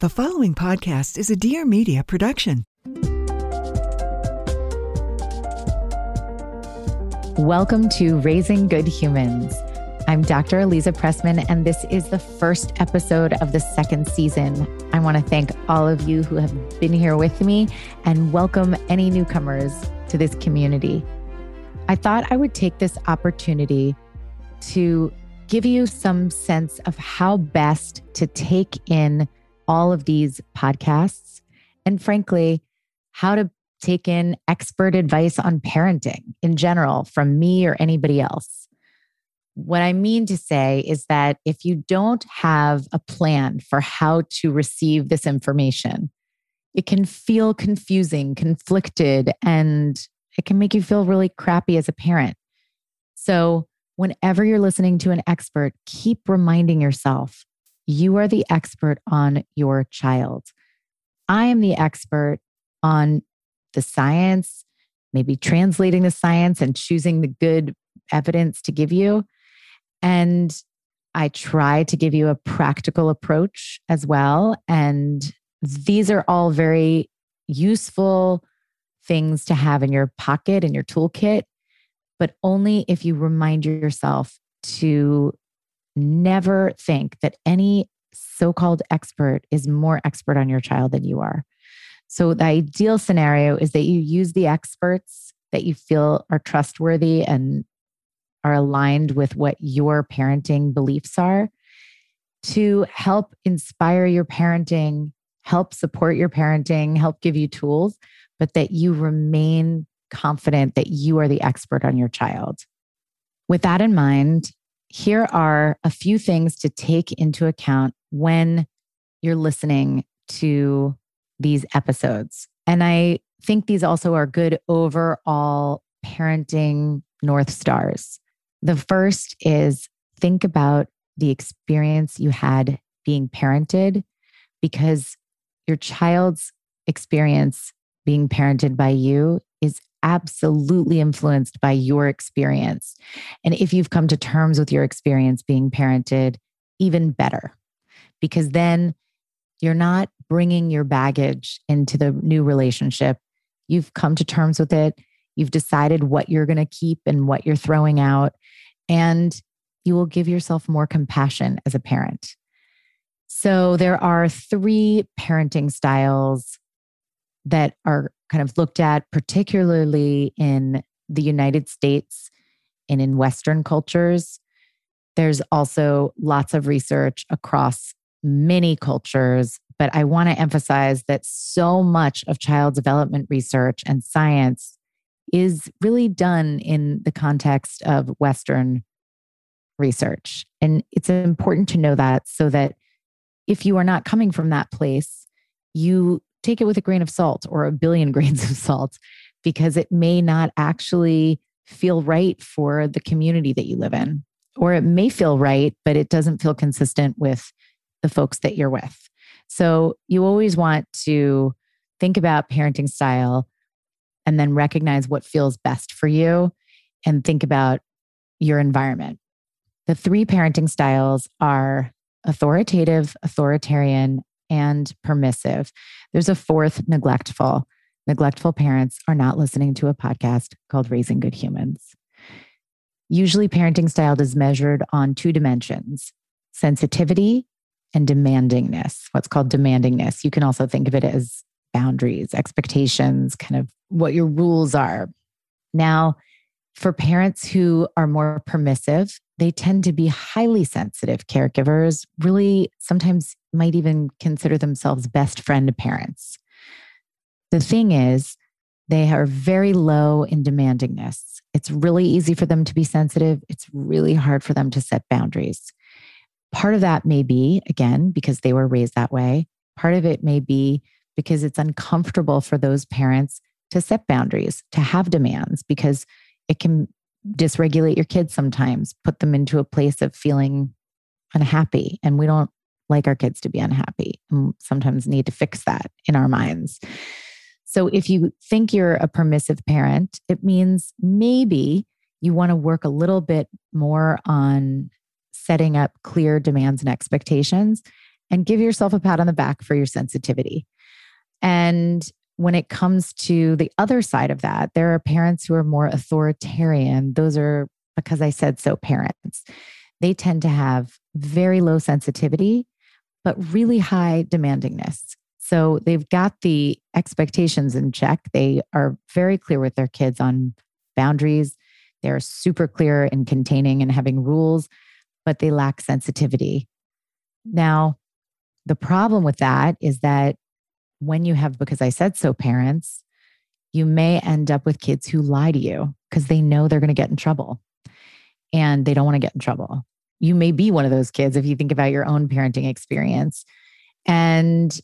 The following podcast is a Dear Media production. Welcome to Raising Good Humans. I'm Dr. Aliza Pressman, and this is the first episode of the second season. I want to thank all of you who have been here with me and welcome any newcomers to this community. I thought I would take this opportunity to give you some sense of how best to take in all of these podcasts and, frankly, how to take in expert advice on parenting in general from me or anybody else. What I mean to say is that if you don't have a plan for how to receive this information, it can feel confusing, conflicted, and it can make you feel really crappy as a parent. So, whenever you're listening to an expert, keep reminding yourself you are the expert on your child. I am the expert on the science, maybe translating the science and choosing the good evidence to give you. And I try to give you a practical approach as well. And these are all very useful things to have in your pocket in your toolkit, but only if you remind yourself to never think that any so called expert is more expert on your child than you are. So, the ideal scenario is that you use the experts that you feel are trustworthy and are aligned with what your parenting beliefs are to help inspire your parenting, help support your parenting, help give you tools, but that you remain confident that you are the expert on your child. With that in mind, here are a few things to take into account when you're listening to these episodes. And I think these also are good overall parenting North Stars. The first is think about the experience you had being parented because your child's experience being parented by you is absolutely influenced by your experience. And if you've come to terms with your experience being parented, even better, because then you're not bringing your baggage into the new relationship. You've come to terms with it. You've decided what you're going to keep and what you're throwing out. And you will give yourself more compassion as a parent. So, there are three parenting styles that are kind of looked at, particularly in the United States and in Western cultures. There's also lots of research across many cultures, but I want to emphasize that so much of child development research and science is really done in the context of Western research. And it's important to know that so that if you are not coming from that place, you take it with a grain of salt or a billion grains of salt because it may not actually feel right for the community that you live in. Or it may feel right, but it doesn't feel consistent with the folks that you're with. So you always want to think about parenting style and then recognize what feels best for you and think about your environment. The three parenting styles are authoritative, authoritarian, and permissive. There's a fourth neglectful. Neglectful parents are not listening to a podcast called Raising Good Humans. Usually, parenting style is measured on two dimensions sensitivity and demandingness, what's called demandingness. You can also think of it as boundaries, expectations, kind of what your rules are. Now, for parents who are more permissive, they tend to be highly sensitive caregivers, really sometimes might even consider themselves best friend parents. The thing is, they are very low in demandingness. It's really easy for them to be sensitive. It's really hard for them to set boundaries. Part of that may be, again, because they were raised that way. Part of it may be because it's uncomfortable for those parents to set boundaries, to have demands, because it can dysregulate your kids sometimes, put them into a place of feeling unhappy. And we don't like our kids to be unhappy and sometimes need to fix that in our minds. So if you think you're a permissive parent, it means maybe you want to work a little bit more on setting up clear demands and expectations and give yourself a pat on the back for your sensitivity. And when it comes to the other side of that, there are parents who are more authoritarian. Those are because I said so parents. They tend to have very low sensitivity, but really high demandingness. So they've got the expectations in check. They are very clear with their kids on boundaries. They're super clear in containing and having rules, but they lack sensitivity. Now, the problem with that is that when you have, because I said so, parents, you may end up with kids who lie to you because they know they're going to get in trouble and they don't want to get in trouble. You may be one of those kids if you think about your own parenting experience. And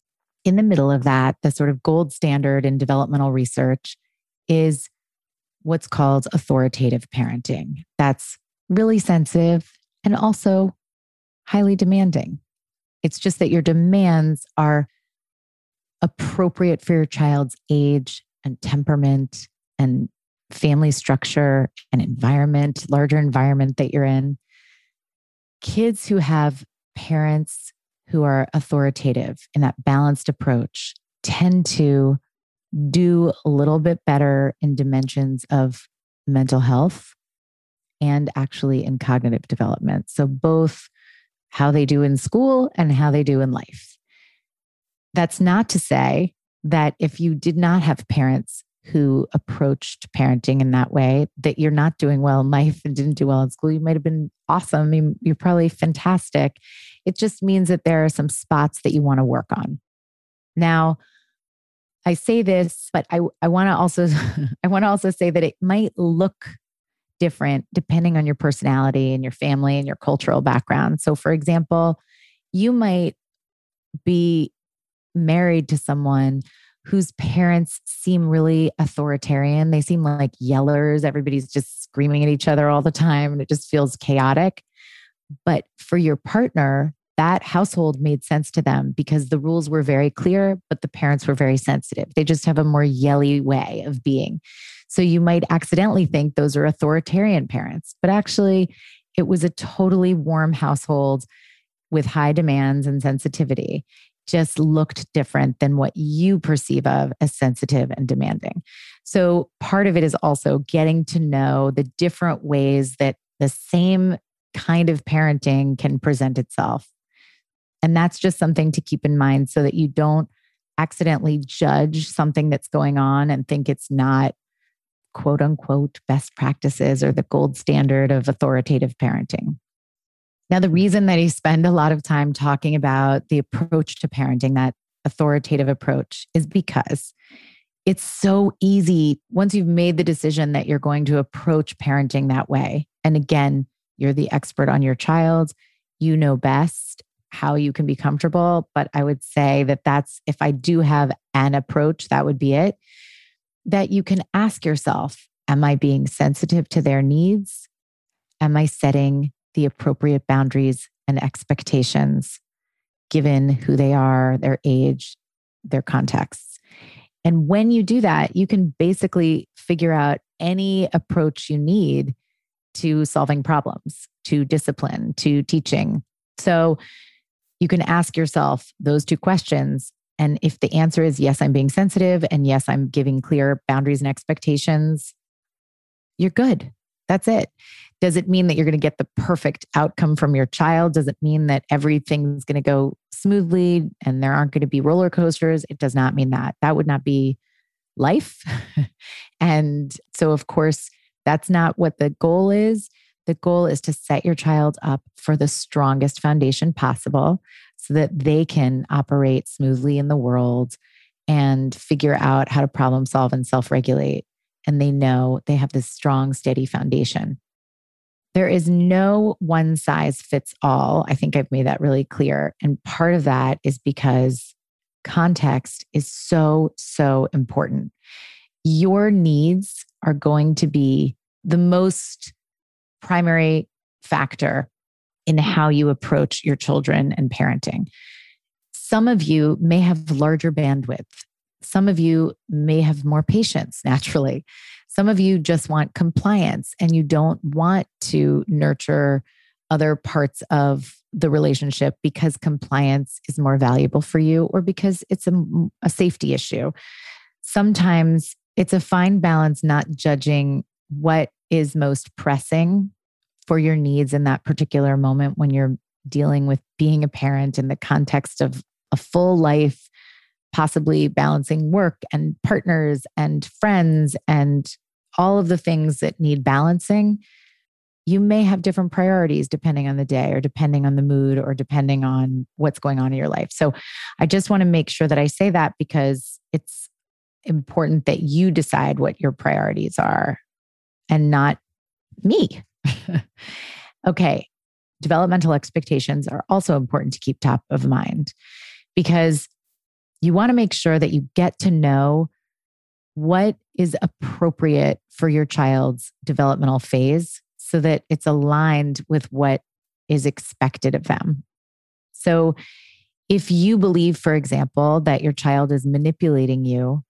in the middle of that, the sort of gold standard in developmental research is what's called authoritative parenting. That's really sensitive and also highly demanding. It's just that your demands are appropriate for your child's age and temperament and family structure and environment, larger environment that you're in. Kids who have parents who are authoritative in that balanced approach tend to do a little bit better in dimensions of mental health and actually in cognitive development. So, both how they do in school and how they do in life. That's not to say that if you did not have parents who approached parenting in that way, that you're not doing well in life and didn't do well in school. You might have been awesome. Mean, you're probably fantastic. It just means that there are some spots that you want to work on. Now, I say this, but I, I want to also I want to also say that it might look different depending on your personality and your family and your cultural background. So for example, you might be married to someone whose parents seem really authoritarian. They seem like yellers. Everybody's just screaming at each other all the time and it just feels chaotic. But for your partner, that household made sense to them because the rules were very clear, but the parents were very sensitive. They just have a more yelly way of being. So you might accidentally think those are authoritarian parents, but actually, it was a totally warm household with high demands and sensitivity just looked different than what you perceive of as sensitive and demanding. So part of it is also getting to know the different ways that the same kind of parenting can present itself. And that's just something to keep in mind so that you don't accidentally judge something that's going on and think it's not quote unquote best practices or the gold standard of authoritative parenting. Now, the reason that I spend a lot of time talking about the approach to parenting, that authoritative approach, is because it's so easy once you've made the decision that you're going to approach parenting that way. And again, you're the expert on your child, you know best how you can be comfortable. But I would say that that's if I do have an approach, that would be it. That you can ask yourself, Am I being sensitive to their needs? Am I setting the appropriate boundaries and expectations given who they are, their age, their contexts. And when you do that, you can basically figure out any approach you need to solving problems, to discipline, to teaching. So you can ask yourself those two questions. And if the answer is yes, I'm being sensitive, and yes, I'm giving clear boundaries and expectations, you're good That's it. Does it mean that you're going to get the perfect outcome from your child? Does it mean that everything's going to go smoothly and there aren't going to be roller coasters? It does not mean that. That would not be life. and so, of course, that's not what the goal is. The goal is to set your child up for the strongest foundation possible so that they can operate smoothly in the world and figure out how to problem solve and self regulate. And they know they have this strong, steady foundation. There is no one size fits all. I think I've made that really clear. And part of that is because context is so, so important. Your needs are going to be the most primary factor in hmm. how you approach your children and parenting. Some of you may have larger bandwidth. Some of you may have more patience naturally. Some of you just want compliance and you don't want to nurture other parts of the relationship because compliance is more valuable for you or because it's a, a safety issue. Sometimes it's a fine balance, not judging what is most pressing for your needs in that particular moment when you're dealing with being a parent in the context of a full life, possibly balancing work and partners and friends and all of the things that need balancing. You may have different priorities depending on the day or depending on the mood or depending on what's going on in your life. So I just want to make sure that I say that because it's important that you decide what your priorities are and not me. okay. Developmental expectations are also important to keep top of mind because you want to make sure that you get to know what is appropriate for your child's developmental phase so that it's aligned with what is expected of them. So, if you believe, for example, that your child is manipulating you,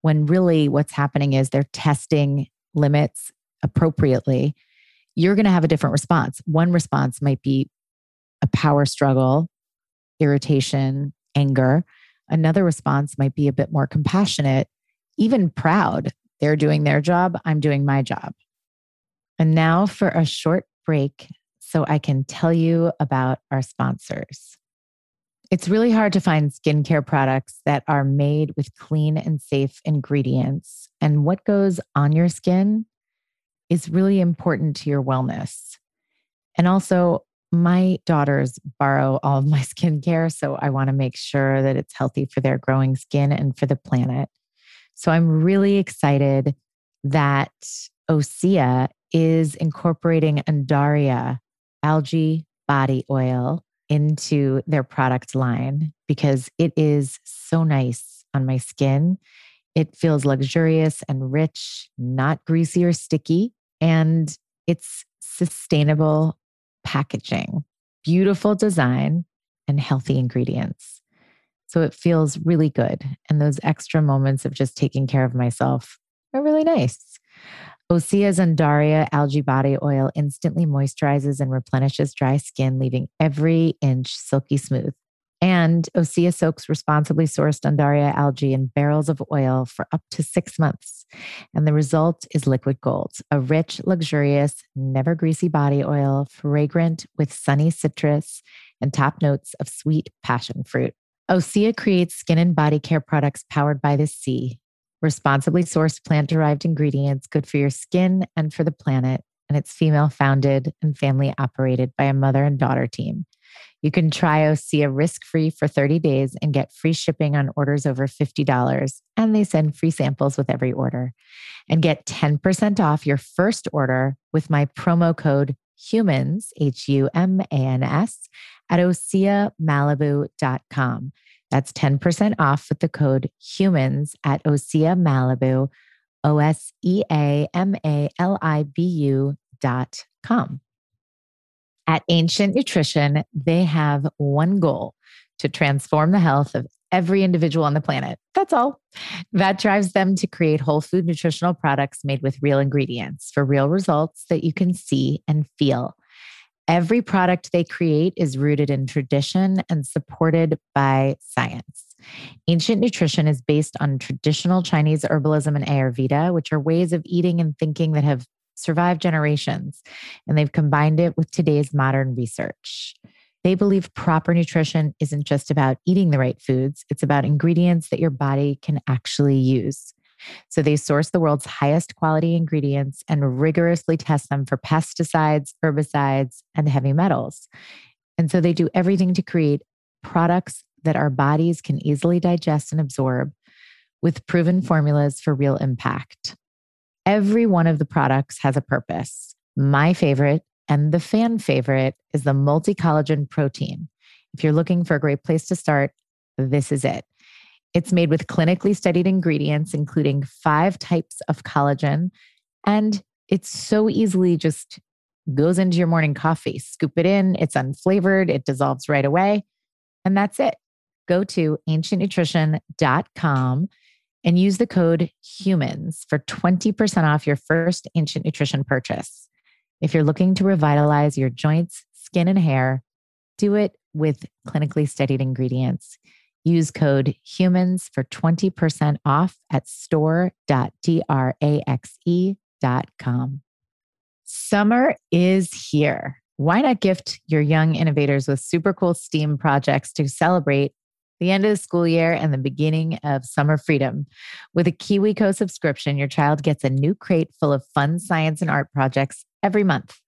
when really what's happening is they're testing limits appropriately, you're going to have a different response. One response might be a power struggle, irritation, anger. Another response might be a bit more compassionate, even proud. They're doing their job, I'm doing my job. And now for a short break so I can tell you about our sponsors. It's really hard to find skincare products that are made with clean and safe ingredients. And what goes on your skin is really important to your wellness. And also, my daughters borrow all of my skincare. So I want to make sure that it's healthy for their growing skin and for the planet. So I'm really excited that Osea is incorporating Undaria algae body oil into their product line because it is so nice on my skin. It feels luxurious and rich, not greasy or sticky and it's sustainable packaging, beautiful design, and healthy ingredients. So it feels really good. And those extra moments of just taking care of myself are really nice. Osea's Undaria algae body oil instantly moisturizes and replenishes dry skin, leaving every inch silky smooth. And Osea soaks responsibly sourced Undaria algae in barrels of oil for up to six months. And the result is liquid gold, a rich, luxurious, never greasy body oil, fragrant with sunny citrus and top notes of sweet passion fruit. Osea creates skin and body care products powered by the sea, responsibly sourced plant derived ingredients good for your skin and for the planet. And it's female founded and family operated by a mother and daughter team. You can try Osea risk free for 30 days and get free shipping on orders over $50. And they send free samples with every order. And get 10% off your first order with my promo code HUMANS, H U M A N S, at OseaMalibu.com. That's 10% off with the code HUMANS at Osea Malibu, O S E A M A L I B U dot com. At Ancient Nutrition, they have one goal to transform the health of every individual on the planet. That's all. That drives them to create whole food nutritional products made with real ingredients for real results that you can see and feel. Every product they create is rooted in tradition and supported by science. Ancient nutrition is based on traditional Chinese herbalism and Ayurveda, which are ways of eating and thinking that have survive generations, and they've combined it with today's modern research. They believe proper nutrition isn't just about eating the right foods, it's about ingredients that your body can actually use. So they source the world's highest quality ingredients and rigorously test them for pesticides, herbicides, and heavy metals. And so they do everything to create products that our bodies can easily digest and absorb with proven formulas for real impact. Every one of the products has a purpose. My favorite and the fan favorite is the multi collagen protein. If you're looking for a great place to start, this is it. It's made with clinically studied ingredients, including five types of collagen. And it's so easily just goes into your morning coffee. Scoop it in, it's unflavored, it dissolves right away. And that's it. Go to ancientnutrition.com and use the code HUMANS for 20% off your first Ancient Nutrition purchase. If you're looking to revitalize your joints, skin, and hair, do it with clinically studied ingredients. Use code HUMANS for 20% off at store.draxe.com. Summer is here. Why not gift your young innovators with super cool STEAM projects to celebrate the end of the school year and the beginning of summer freedom? With a KiwiCo subscription, your child gets a new crate full of fun science and art projects every month.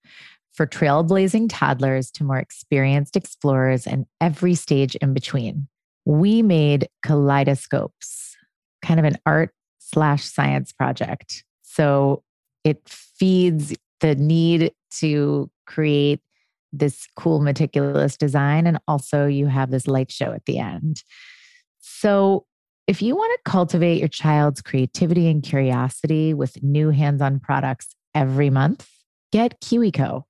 For trailblazing toddlers to more experienced explorers and every stage in between we made kaleidoscopes, kind of an art slash science project. So it feeds the need to create this cool, meticulous design. And also, you have this light show at the end. So, if you want to cultivate your child's creativity and curiosity with new hands on products every month, get KiwiCo.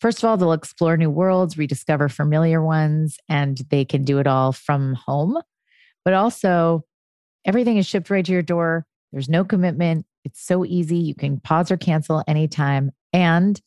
First of all, they'll explore new worlds, rediscover familiar ones, and they can do it all from home. But also, everything is shipped right to your door. There's no commitment. It's so easy. You can pause or cancel anytime. And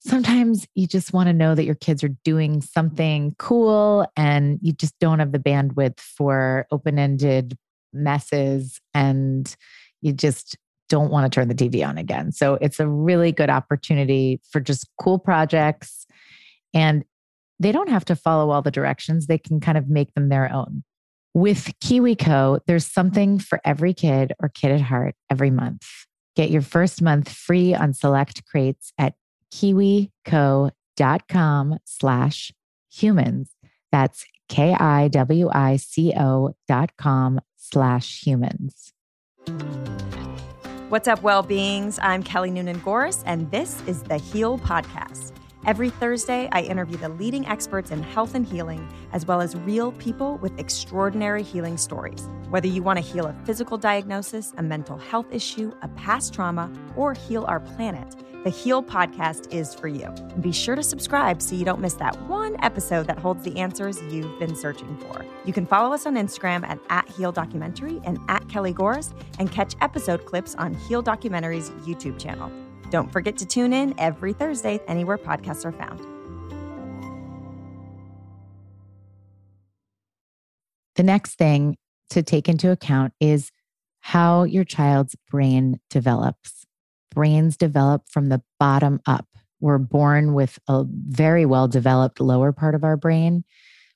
sometimes you just want to know that your kids are doing something cool and you just don't have the bandwidth for open ended messes and you just don't want to turn the TV on again. So it's a really good opportunity for just cool projects. And they don't have to follow all the directions, they can kind of make them their own. With KiwiCo, there's something for every kid or kid at heart every month. Get your first month free on select crates at kiwico.com slash humans. That's K-I-W-I-C-O dot com slash humans. What's up, well beings? I'm Kelly Noonan Gores, and this is the Heal Podcast. Every Thursday, I interview the leading experts in health and healing, as well as real people with extraordinary healing stories. Whether you want to heal a physical diagnosis, a mental health issue, a past trauma, or heal our planet, the Heal podcast is for you. And be sure to subscribe so you don't miss that one episode that holds the answers you've been searching for. You can follow us on Instagram at, at Heal Documentary and at Kelly Gores and catch episode clips on Heal Documentary's YouTube channel. Don't forget to tune in every Thursday anywhere podcasts are found. The next thing to take into account is how your child's brain develops brains develop from the bottom up. We're born with a very well developed lower part of our brain,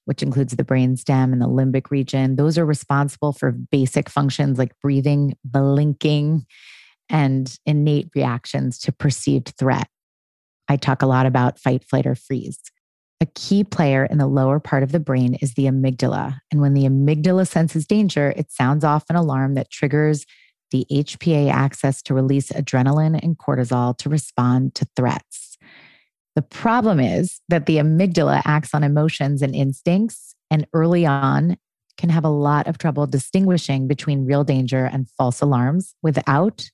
which includes the brain stem and the limbic region. Those are responsible for basic functions like breathing, blinking, and innate reactions to perceived threat. I talk a lot about fight, flight, or freeze. A key player in the lower part of the brain is the amygdala. And when the amygdala senses danger, it sounds off an alarm that triggers the HPA axis to release adrenaline and cortisol to respond to threats. The problem is that the amygdala acts on emotions and instincts, and early on can have a lot of trouble distinguishing between real danger and false alarms without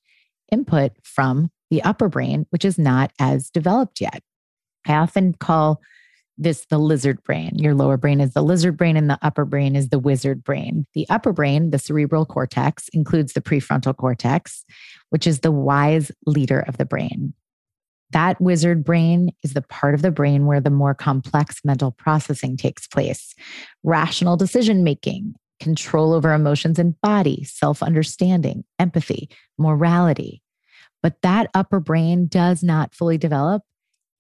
input from the upper brain, which is not as developed yet. I often call this the lizard brain. Your lower brain is the lizard brain, and the upper brain is the wizard brain. The upper brain, the cerebral cortex, includes the prefrontal cortex, which is the wise leader of the brain. That wizard brain is the part of the brain where the more complex mental processing takes place rational decision making, control over emotions and body, self understanding, empathy, morality. But that upper brain does not fully develop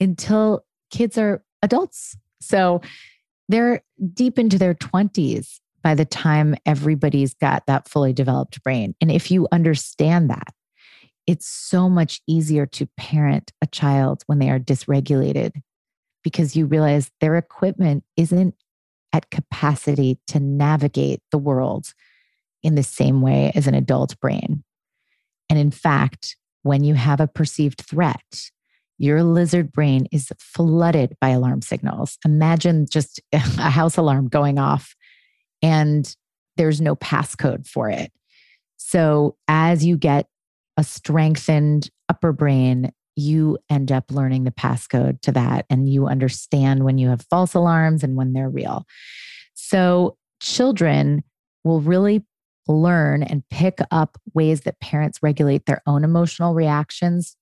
until kids are adults. So they're deep into their 20s by the time everybody's got that fully developed brain. And if you understand that, it's so much easier to parent a child when they are dysregulated because you realize their equipment isn't at capacity to navigate the world in the same way as an adult brain. And in fact, when you have a perceived threat, your lizard brain is flooded by alarm signals. Imagine just a house alarm going off and there's no passcode for it. So, as you get a strengthened upper brain, you end up learning the passcode to that and you understand when you have false alarms and when they're real. So, children will really learn and pick up ways that parents regulate their own emotional reactions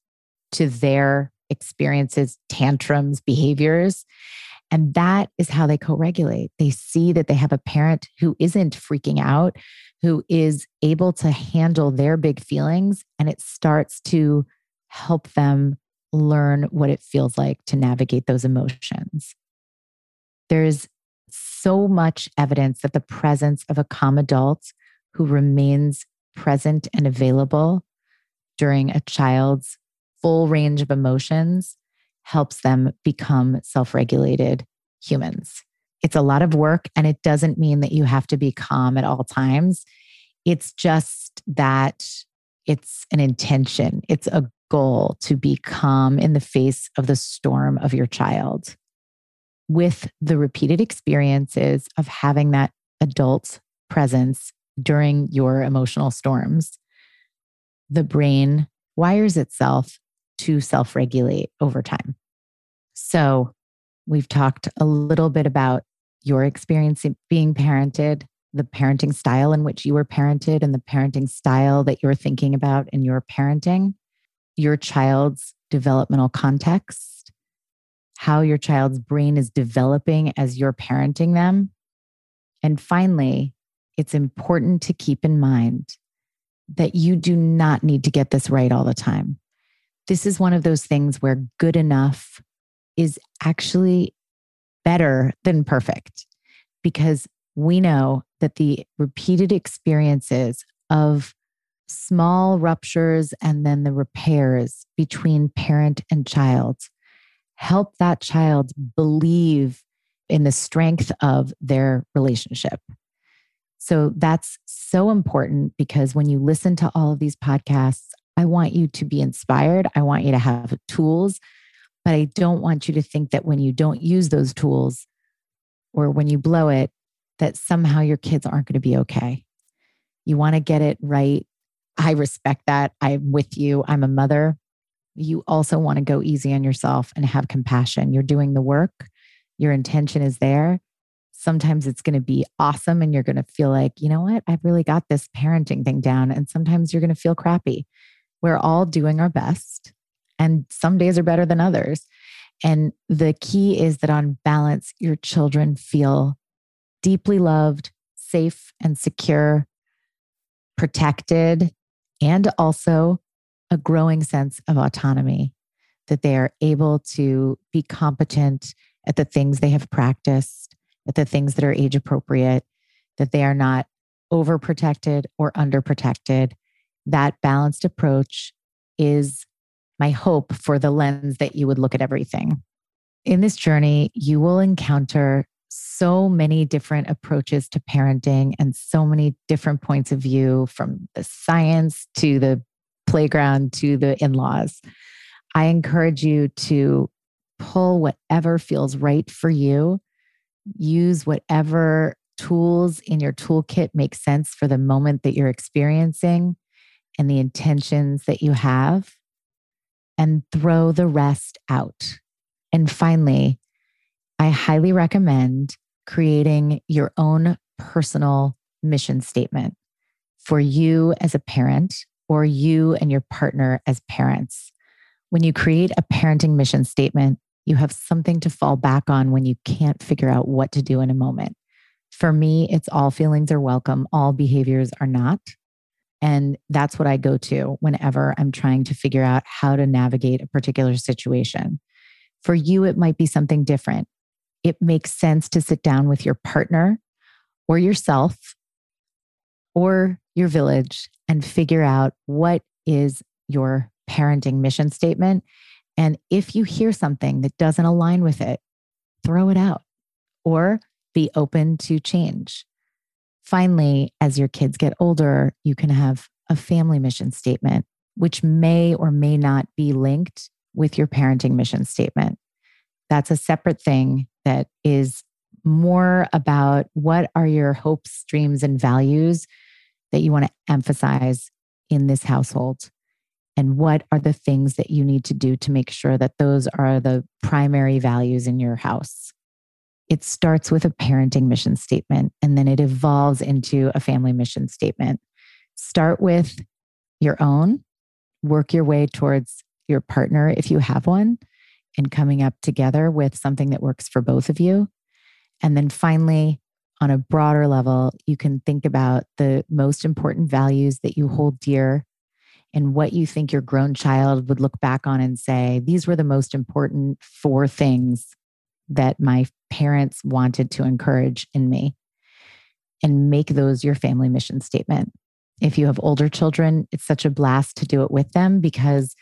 to their experiences, tantrums, behaviors. And that is how they co regulate. They see that they have a parent who isn't freaking out, who is able to handle their big feelings, and it starts to help them learn what it feels like to navigate those emotions. There's so much evidence that the presence of a calm adult who remains present and available during a child's full range of emotions helps them become self regulated humans. It's a lot of work, and it doesn't mean that you have to be calm at all times. It's just that it's an intention, it's a goal to be calm in the face of the storm of your child. With the repeated experiences of having that adult presence during your emotional storms, the brain wires itself to self regulate over time. So, we've talked a little bit about your experience being parented, the parenting style in which you were parented, and the parenting style that you're thinking about in your parenting, your child's developmental context, how your child's brain is developing as you're parenting them. And finally, it's important to keep in mind that you do not need to get this right all the time this is one of those things where good enough is actually better than perfect because we know that the repeated experiences of small ruptures and then the repairs between parent and child help that child believe in the strength of their relationship. So that's so important because when you listen to all of these podcasts, I want you to be inspired. I want you to have tools, but I don't want you to think that when you don't use those tools or when you blow it, that somehow your kids aren't going to be okay. You want to get it right. I respect that. I'm with you. I'm a mother. You also want to go easy on yourself and have compassion. You're doing the work, your intention is there. Sometimes it's going to be awesome and you're going to feel like, you know what? I've really got this parenting thing down. And sometimes you're going to feel crappy. We're all doing our best, and some days are better than others. And the key is that on balance, your children feel deeply loved, safe and secure, protected, and also a growing sense of autonomy, that they are able to be competent at the things they have practiced, at the things that are age appropriate, that they are not overprotected or underprotected, that balanced approach is my hope for the lens that you would look at everything. In this journey, you will encounter so many different approaches to parenting and so many different points of view from the science to the playground to the in laws. I encourage you to pull whatever feels right for you, use whatever tools in your toolkit make sense for the moment that you're experiencing and the intentions that you have and throw the rest out. And finally, I highly recommend creating your own personal mission statement for you as a parent or you and your partner as parents. When you create a parenting mission statement, you have something to fall back on when you can't figure out what to do in a moment. For me, it's all feelings are welcome, all behaviors are not. And that's what I go to whenever I'm trying to figure out how to navigate a particular situation. For you, it might be something different. It makes sense to sit down with your partner or yourself or your village and figure out what is your parenting mission statement. And if you hear something that doesn't align with it, throw it out or be open to change. Finally, as your kids get older, you can have a family mission statement, which may or may not be linked with your parenting mission statement. That's a separate thing that is more about what are your hopes, dreams, and values that you want to emphasize in this household? And what are the things that you need to do to make sure that those are the primary values in your house? It starts with a parenting mission statement and then it evolves into a family mission statement. Start with your own, work your way towards your partner if you have one, and coming up together with something that works for both of you. And then finally, on a broader level, you can think about the most important values that you hold dear and what you think your grown child would look back on and say, these were the most important four things that my parents wanted to encourage in me. And make those your family mission statement. If you have older children, it's such a blast to do it with them because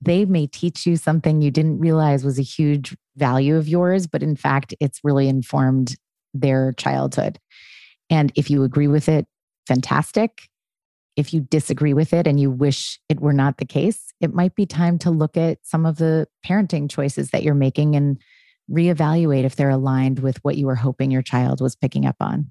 they may teach you something you didn't realize was a huge value of yours, but in fact, it's really informed their childhood. And if you agree with it, fantastic. If you disagree with it and you wish it were not the case, it might be time to look at some of the parenting choices that you're making and reevaluate if they're aligned with what you were hoping your child was picking up on.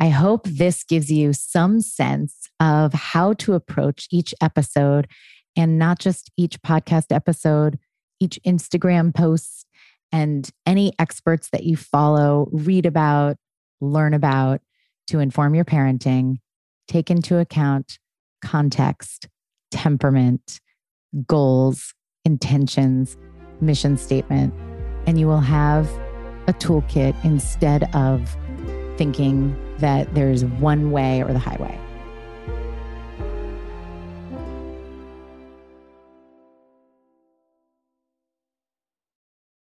I hope this gives you some sense of how to approach each episode and not just each podcast episode, each Instagram post, and any experts that you follow, read about, learn about to inform your parenting. Take into account context, temperament, goals, intentions, mission statement, and you will have a toolkit instead of thinking that there's one way or the highway.